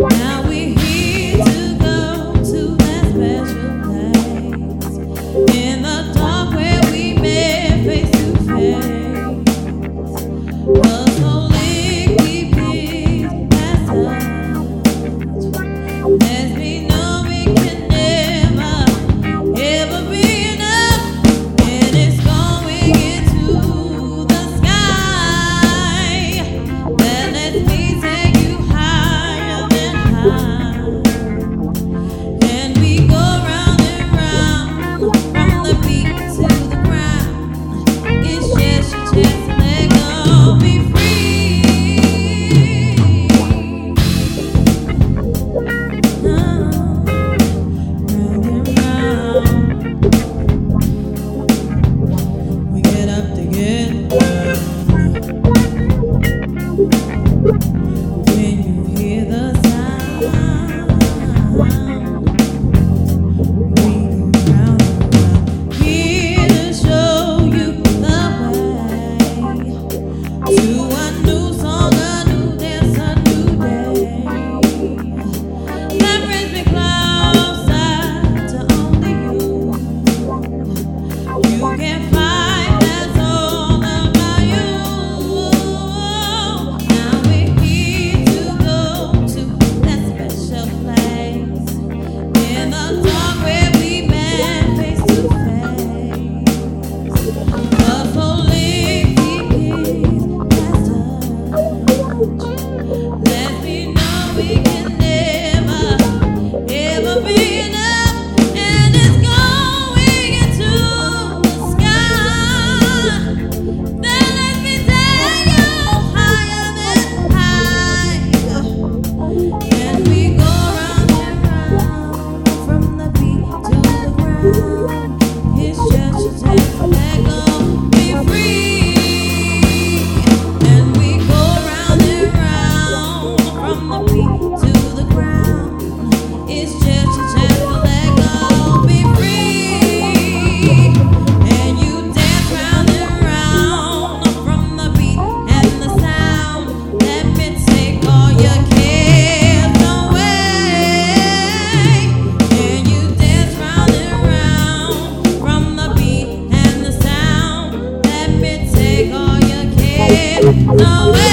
Yeah. away, away.